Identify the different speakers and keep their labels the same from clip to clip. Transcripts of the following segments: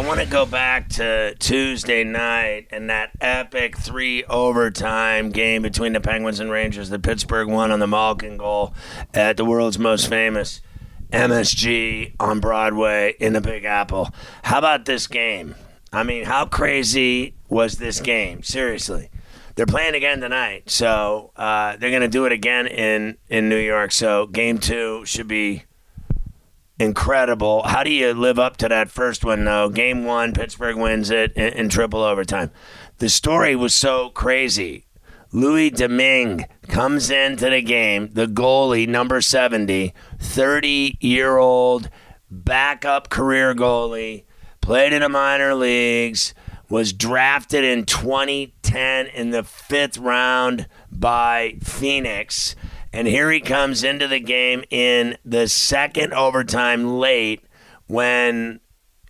Speaker 1: I want to go back to Tuesday night and that epic three overtime game between the Penguins and Rangers that Pittsburgh won on the Malkin goal at the world's most famous MSG on Broadway in the Big Apple. How about this game? I mean, how crazy was this game? Seriously. They're playing again tonight, so uh, they're going to do it again in, in New York. So game two should be incredible. How do you live up to that first one, though? Game one, Pittsburgh wins it in, in triple overtime. The story was so crazy. Louis Domingue comes into the game, the goalie, number 70, 30 year old backup career goalie, played in the minor leagues, was drafted in 2010 in the fifth round by Phoenix. And here he comes into the game in the second overtime late when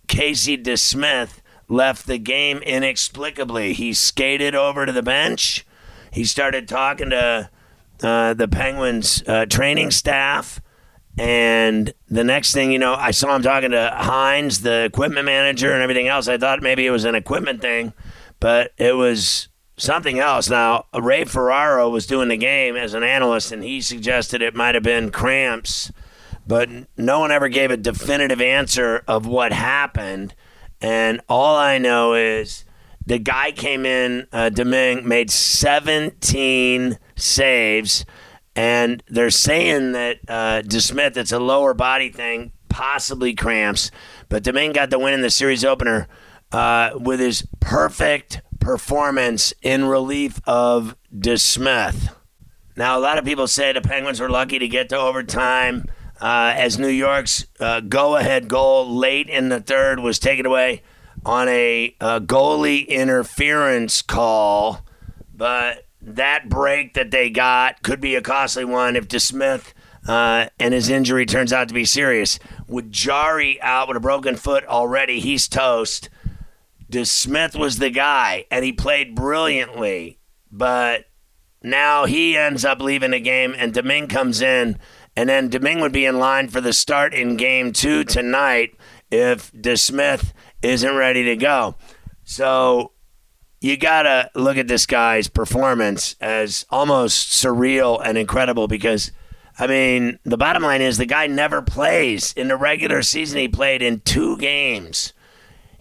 Speaker 1: Casey DeSmith left the game inexplicably. He skated over to the bench. He started talking to uh, the Penguins uh, training staff. And the next thing you know, I saw him talking to Hines, the equipment manager, and everything else. I thought maybe it was an equipment thing, but it was something else. Now, Ray Ferraro was doing the game as an analyst, and he suggested it might have been cramps, but no one ever gave a definitive answer of what happened. And all I know is the guy came in, uh, Domingue, made 17 saves, and they're saying that uh, DeSmith, it's a lower body thing, possibly cramps, but Domingue got the win in the series opener uh, with his perfect performance in relief of DeSmith. Now, a lot of people say the Penguins were lucky to get to overtime uh, as New York's uh, go ahead goal late in the third was taken away on a, a goalie interference call. But that break that they got could be a costly one if DeSmith uh, and his injury turns out to be serious. With Jarry out with a broken foot already, he's toast. DeSmith was the guy, and he played brilliantly. But now he ends up leaving the game, and Domingue comes in, and then Domingue would be in line for the start in game two tonight if DeSmith isn't ready to go. So you got to look at this guy's performance as almost surreal and incredible because, I mean, the bottom line is the guy never plays. In the regular season, he played in two games.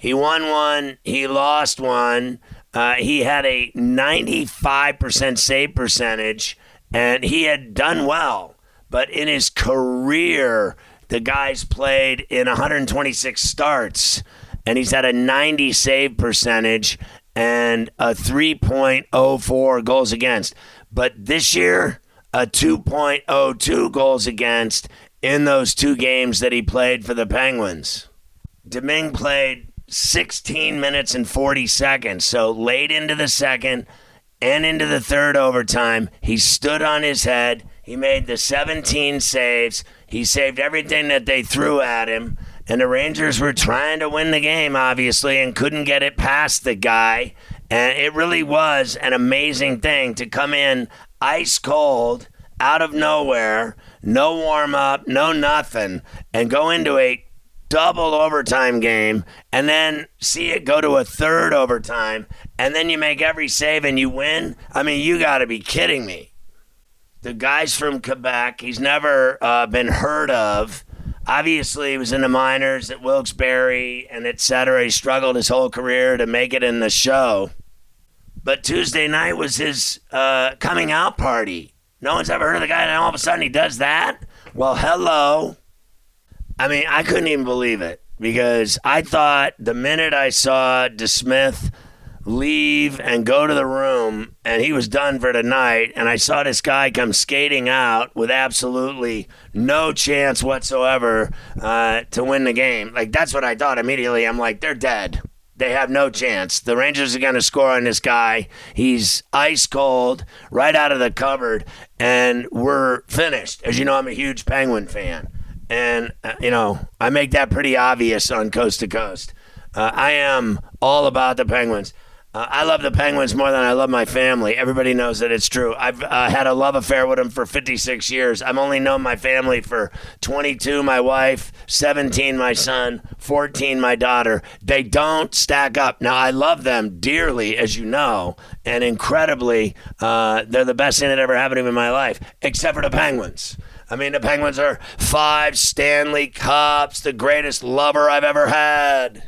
Speaker 1: He won one, he lost one. Uh, he had a 95% save percentage, and he had done well. But in his career, the guy's played in 126 starts, and he's had a 90 save percentage and a 3.04 goals against. But this year, a 2.02 goals against in those two games that he played for the Penguins. Domingue played 16 minutes and 40 seconds. So late into the second and into the third overtime, he stood on his head. He made the 17 saves. He saved everything that they threw at him. And the Rangers were trying to win the game, obviously, and couldn't get it past the guy. And it really was an amazing thing to come in ice cold, out of nowhere, no warm up, no nothing, and go into a double overtime game and then see it go to a third overtime and then you make every save and you win? I mean, you got to be kidding me. The guy's from Quebec. He's never uh, been heard of. obviously he was in the minors at Wilkes-Barre and et cetera. He struggled his whole career to make it in the show. But Tuesday night was his uh, coming out party. No one's ever heard of the guy, and all of a sudden he does that? Well, hello. I mean, I couldn't even believe it because I thought the minute I saw DeSmith leave and go to the room and he was done for the night and I saw this guy come skating out with absolutely no chance whatsoever uh, to win the game. Like that's what I thought immediately. I'm like, they're dead. They have no chance. The Rangers are going to score on this guy. He's ice cold, right out of the cupboard, and we're finished. As you know, I'm a huge Penguin fan. And, uh, you know, I make that pretty obvious on Coast to Coast. Uh, I am all about the Penguins. Uh, I love the Penguins more than I love my family. Everybody knows that it's true. I've uh, had a love affair with them for 56 years. I've only known my family for 22, my wife, 17, my son, 14, my daughter. They don't stack up. Now, I love them dearly, as you know, and incredibly, uh, they're the best thing that ever happened to me in my life, except for the Penguins. I mean, the Penguins are five Stanley Cups, the greatest lover I've ever had.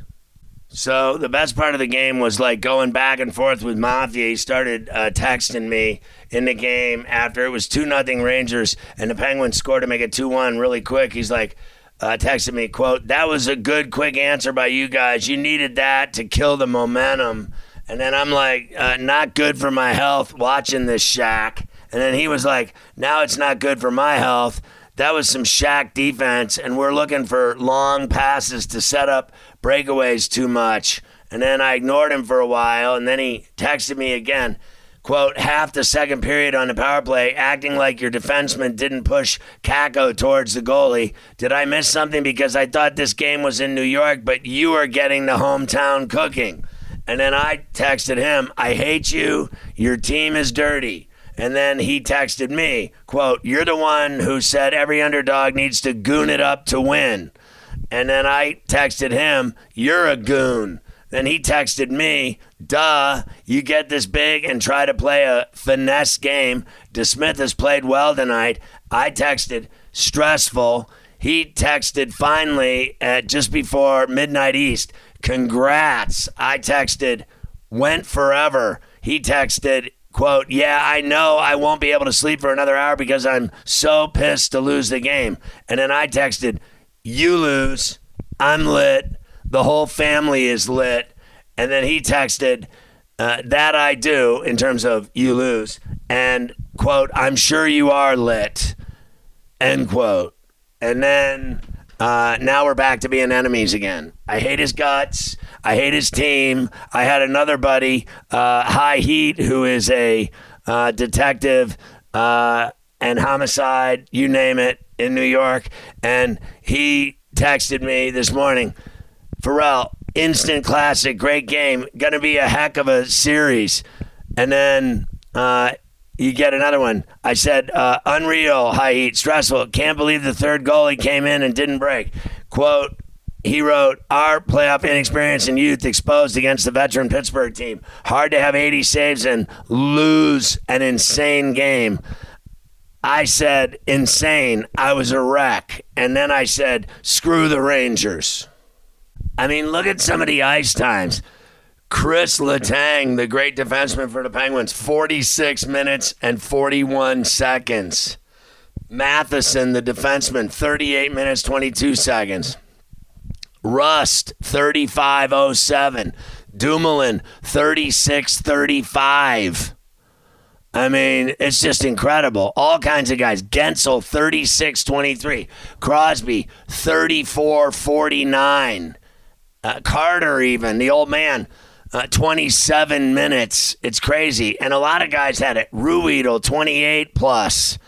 Speaker 1: So the best part of the game was like going back and forth with Mafia. He started uh, texting me in the game after it was two nothing Rangers and the Penguins scored to make it two one really quick. He's like. Uh, texted me, quote, that was a good, quick answer by you guys. You needed that to kill the momentum. And then I'm like, uh, not good for my health watching this Shaq. And then he was like, now it's not good for my health that was some Shaq defense, and we're looking for long passes to set up breakaways too much. And then I ignored him for a while, and then he texted me again. Quote, half the second period on the power play, acting like your defenseman didn't push Kakko towards the goalie. Did I miss something because I thought this game was in New York, but you are getting the hometown cooking? And then I texted him, I hate you. Your team is dirty. And then he texted me, quote, You're the one who said every underdog needs to goon it up to win. And then I texted him, You're a goon. Then he texted me, Duh, you get this big and try to play a finesse game. DeSmith has played well tonight. I texted, Stressful. He texted finally at just before midnight East, Congrats. I texted, Went forever. He texted, quote, Yeah, I know I won't be able to sleep for another hour because I'm so pissed to lose the game. And then I texted, You lose. I'm lit. The whole family is lit. And then he texted, uh, That I do, in terms of you lose. And, quote, I'm sure you are lit. End quote. And then uh, now we're back to being enemies again. I hate his guts. I hate his team. I had another buddy, uh, High Heat, who is a uh, detective uh, and homicide, you name it, in New York. And he texted me this morning Farrell, instant classic, great game. Going to be a heck of a series. And then uh, you get another one. I said, uh, unreal, high heat, stressful. Can't believe the third goalie came in and didn't break. Quote, he wrote, Our playoff inexperience and youth exposed against the veteran Pittsburgh team. Hard to have 80 saves and lose an insane game. I said, insane. I was a wreck. And then I said, screw the Rangers. I mean, look at some of the ice times. Chris Letang, the great defenseman for the Penguins, 46 minutes and 41 seconds. Matheson, the defenseman, 38 minutes, 22 seconds. Rust, 3507. Dumoulin, 3635. I mean, it's just incredible. All kinds of guys. Guentzel, 3623. Crosby, 3449. Uh, Carter, even, the old man, uh, 27 minutes. It's crazy. And a lot of guys had it. Ruhwedel, 28 plus.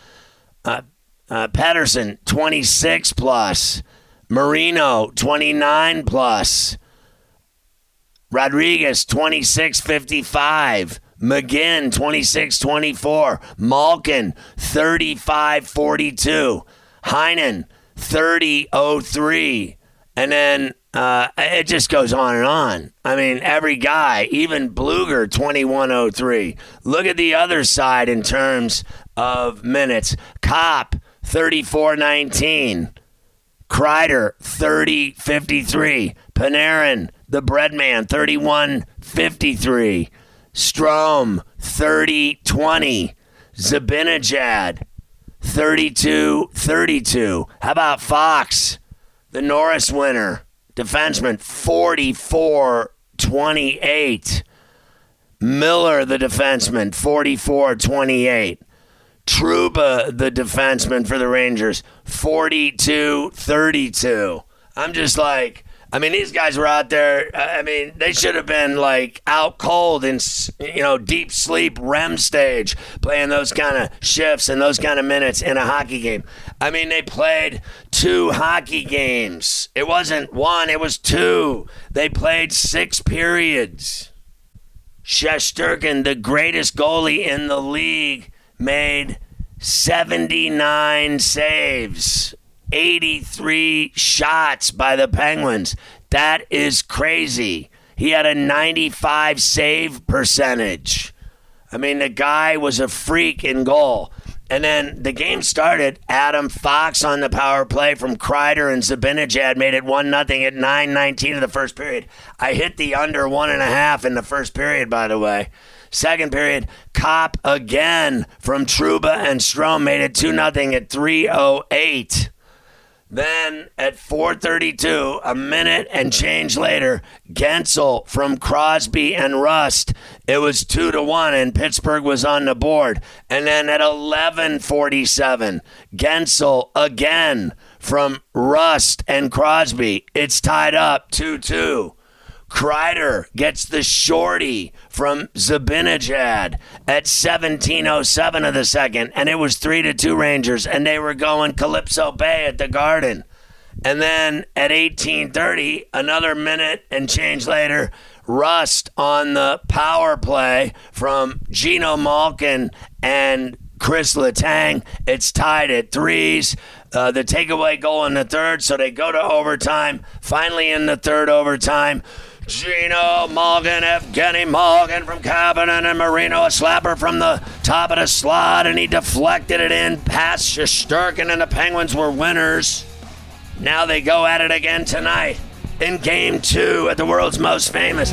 Speaker 1: Uh, uh, Pettersson, 26 plus. Marino, 29 plus. Rodrigues, 26 55. McGinn, 26 24. Malkin, 35 42. Heinen, 30 03. And then uh, it just goes on and on. I mean, every guy, even Blueger, 2103. Look at the other side in terms of minutes. Copp, 3419. Kreider, 30 53. Panarin, the breadman, 31 53. Strome, 30 20. Zibanejad, 32 32. How about Fox, the Norris winner, defenseman, 44 28. Miller, the defenseman, 44 28. Trouba, the defenseman for the Rangers, 42 32. I'm just like, I mean, these guys were out there. Uh, I mean, they should have been like out cold in, you know, deep sleep REM stage, playing those kind of shifts and those kind of minutes in a hockey game. I mean, they played two hockey games. It wasn't one, it was two. They played six periods. Shesterkin, the greatest goalie in the league, made 79 saves, 83 shots by the Penguins. That is crazy. He had a 95 save percentage. I mean, the guy was a freak in goal. And then the game started. Adam Fox on the power play from Kreider and Zibanejad made it 1 0 at 9.19 of the first period. I hit the under one and a half in the first period, by the way. Second period, Copp again from Trouba and Strome made it 2 0 at 3.08. Then at 4:32, a minute and change later, Guentzel from Crosby and Rust. It was 2 to 1 and Pittsburgh was on the board. And then at 11:47, Guentzel again from Rust and Crosby. It's tied up 2-2. Kreider gets the shorty from Zibanejad at 17:07 of the second, and it was three to two Rangers, and they were going Calypso Bay at the Garden. And then at 18:30, another minute and change later, Rust on the power play from Geno Malkin and Chris Letang. It's tied at threes. Uh, the takeaway goal in the third, so they go to overtime. Finally, in the third overtime. Geno Morgan, Evgeny Morgan from Kapanen and Marino, a slapper from the top of the slot, and he deflected it in past Shesterkin, and the Penguins were winners. Now they go at it again tonight in game two at the world's most famous.